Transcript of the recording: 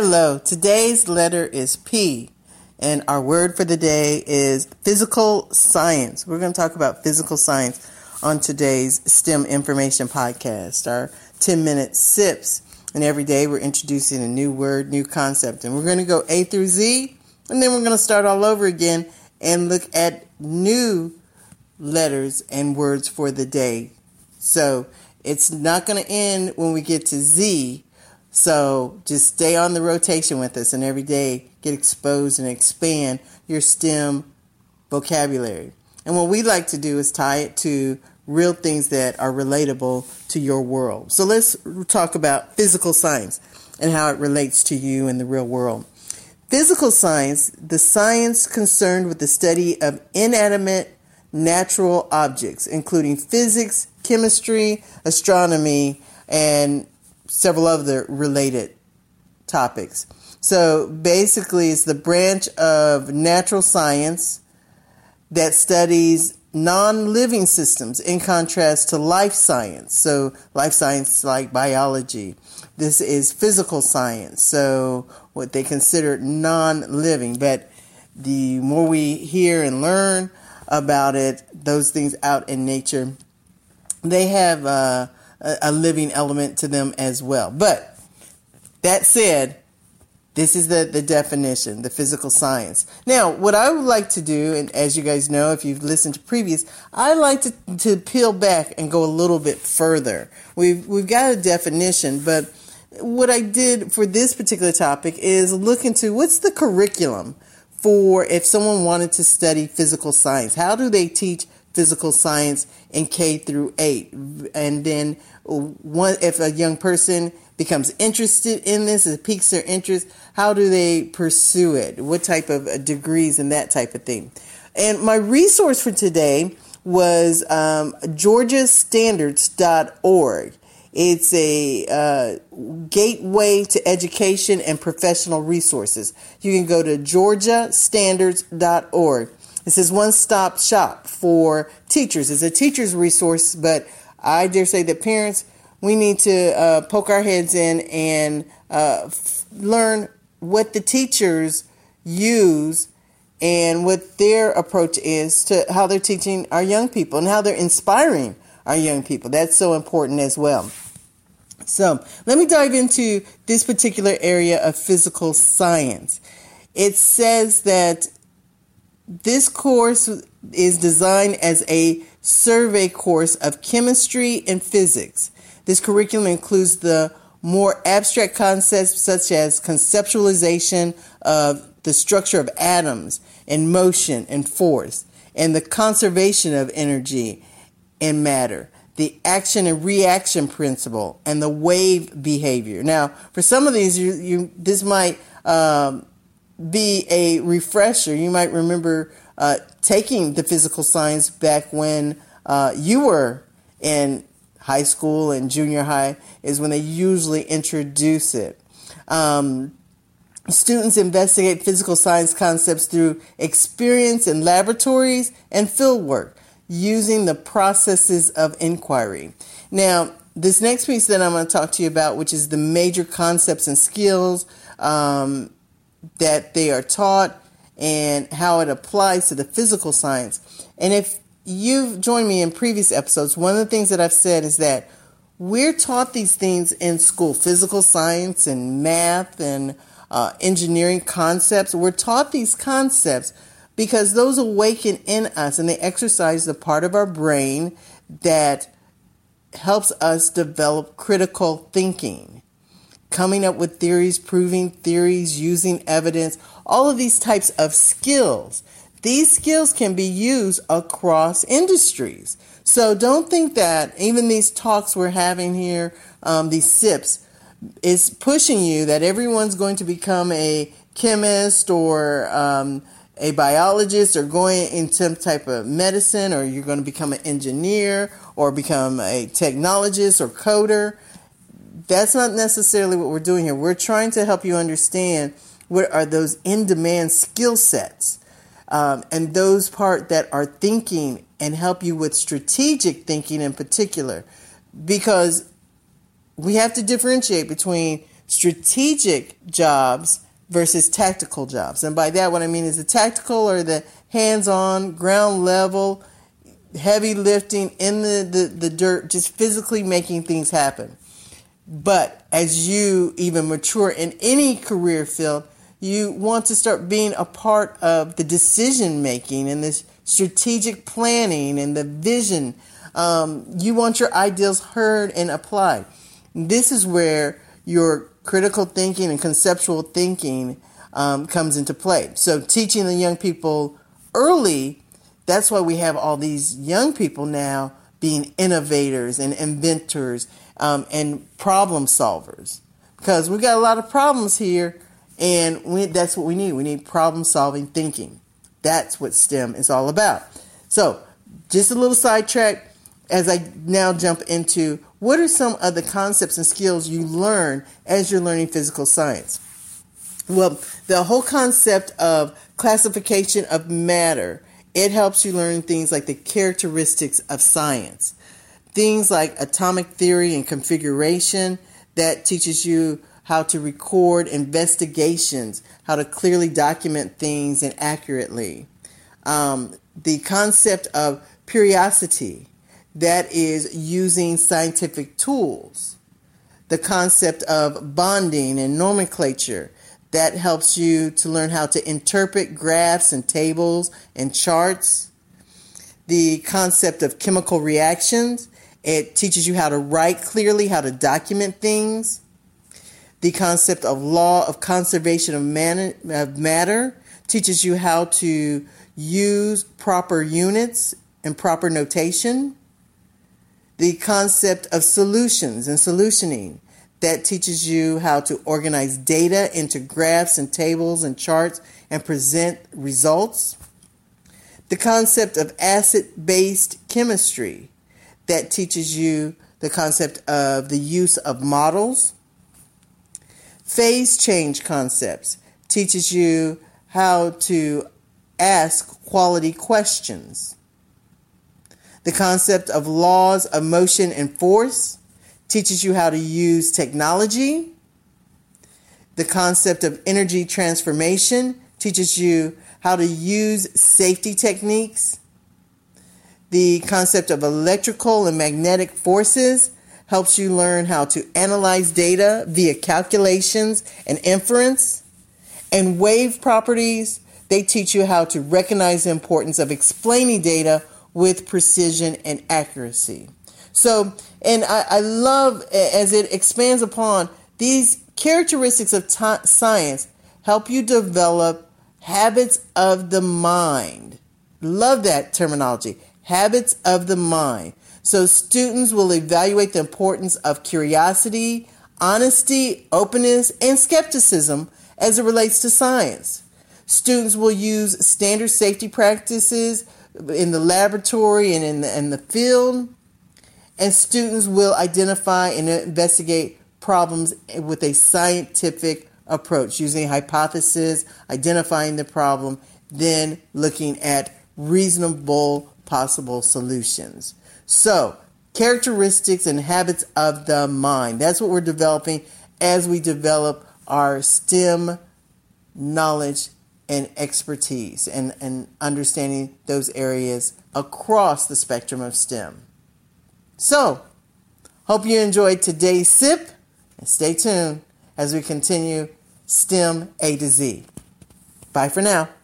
Hello, today's letter is P, and our word for the day is physical science. We're going to talk about physical science on today's STEM Information Podcast, our 10 minute sips. And every day we're introducing a new word, new concept, and we're going to go A through Z, and then we're going to start all over again and look at new letters and words for the day. So it's not going to end when we get to Z so just stay on the rotation with us and every day get exposed and expand your STEM vocabulary. And what we like to do is tie it to real things that are relatable to your world. So let's talk about physical science and how it relates to you in the real world. Physical science, the science concerned with the study of inanimate natural objects, including physics, chemistry, astronomy, and several other related topics. So basically, it's the branch of natural science that studies non living systems in contrast to life science. So, life science like biology. This is physical science. So, what they consider non living. But the more we hear and learn about it, those things out in nature, they have uh, a, a living element to them as well. But that said, this is the, the definition, the physical science. Now, what I would like to do, and as you guys know, if you've listened to previous, I like to, to peel back and go a little bit further. We've, we've got a definition, but what I did for this particular topic is look into what's the curriculum for if someone wanted to study physical science. How do they teach physical science in K through 8. And then one if a young person becomes interested in this, it piques their interest, how do they pursue it? What type of uh, degrees and that type of thing. And my resource for today was um, georgiastandards.org. It's a uh, gateway to education and professional resources. You can go to georgiastandards.org. It says one stop shop for teachers. It's a teacher's resource, but I dare say that parents, we need to uh, poke our heads in and uh, f- learn what the teachers use and what their approach is to how they're teaching our young people and how they're inspiring our young people. That's so important as well. So let me dive into this particular area of physical science. It says that this course is designed as a survey course of chemistry and physics. This curriculum includes the more abstract concepts such as conceptualization of the structure of atoms and motion and force, and the conservation of energy and matter, the action and reaction principle, and the wave behavior. Now, for some of these, you, you this might um, be a refresher. You might remember uh, taking the physical science back when uh, you were in high school and junior high, is when they usually introduce it. Um, students investigate physical science concepts through experience in laboratories and field work using the processes of inquiry. Now, this next piece that I'm going to talk to you about, which is the major concepts and skills um, that they are taught and how it applies to the physical science. And if you've joined me in previous episodes, one of the things that I've said is that we're taught these things in school physical science and math and uh, engineering concepts. We're taught these concepts because those awaken in us and they exercise the part of our brain that helps us develop critical thinking coming up with theories, proving theories, using evidence, all of these types of skills. These skills can be used across industries. So don't think that even these talks we're having here, um, these SIPs, is pushing you that everyone's going to become a chemist or um, a biologist or going in some type of medicine or you're going to become an engineer or become a technologist or coder that's not necessarily what we're doing here. We're trying to help you understand what are those in demand skill sets um, and those part that are thinking and help you with strategic thinking in particular because we have to differentiate between strategic jobs versus tactical jobs. And by that, what I mean is the tactical or the hands on, ground level, heavy lifting in the, the, the dirt, just physically making things happen. But as you even mature in any career field, you want to start being a part of the decision making and the strategic planning and the vision. Um, you want your ideals heard and applied. This is where your critical thinking and conceptual thinking um, comes into play. So, teaching the young people early, that's why we have all these young people now being innovators and inventors um, and problem solvers. Because we got a lot of problems here and we, that's what we need. We need problem solving thinking. That's what STEM is all about. So, just a little sidetrack as I now jump into what are some of the concepts and skills you learn as you're learning physical science? Well, the whole concept of classification of matter, it helps you learn things like the characteristics of science. Things like atomic theory and configuration that teaches you how to record investigations, how to clearly document things and accurately. Um, the concept of periodicity, that is using scientific tools. The concept of bonding and nomenclature, that helps you to learn how to interpret graphs and tables and charts. The concept of chemical reactions, it teaches you how to write clearly, how to document things the concept of law of conservation of, man- of matter teaches you how to use proper units and proper notation. The concept of solutions and solutioning that teaches you how to organize data into graphs and tables and charts and present results. The concept of acid base chemistry that teaches you the concept of the use of models Phase change concepts teaches you how to ask quality questions. The concept of laws of motion and force teaches you how to use technology. The concept of energy transformation teaches you how to use safety techniques. The concept of electrical and magnetic forces helps you learn how to analyze data via calculations and inference. And wave properties, they teach you how to recognize the importance of explaining data with precision and accuracy. So, and I, I love as it expands upon these characteristics of t- science help you develop habits of the mind. Love that terminology. Habits of the mind. So students will evaluate the importance of curiosity, honesty, openness, and skepticism as it relates to science. Students will use standard safety practices in the laboratory and in the, in the field. And students will identify and investigate problems with a scientific approach using hypothesis, identifying the problem, then looking at reasonable possible solutions. So, characteristics and habits of the mind. That's what we're developing as we develop our STEM knowledge and expertise and, and understanding those areas across the spectrum of STEM. So, hope you enjoyed today's sip and stay tuned as we continue STEM A to Z. Bye for now.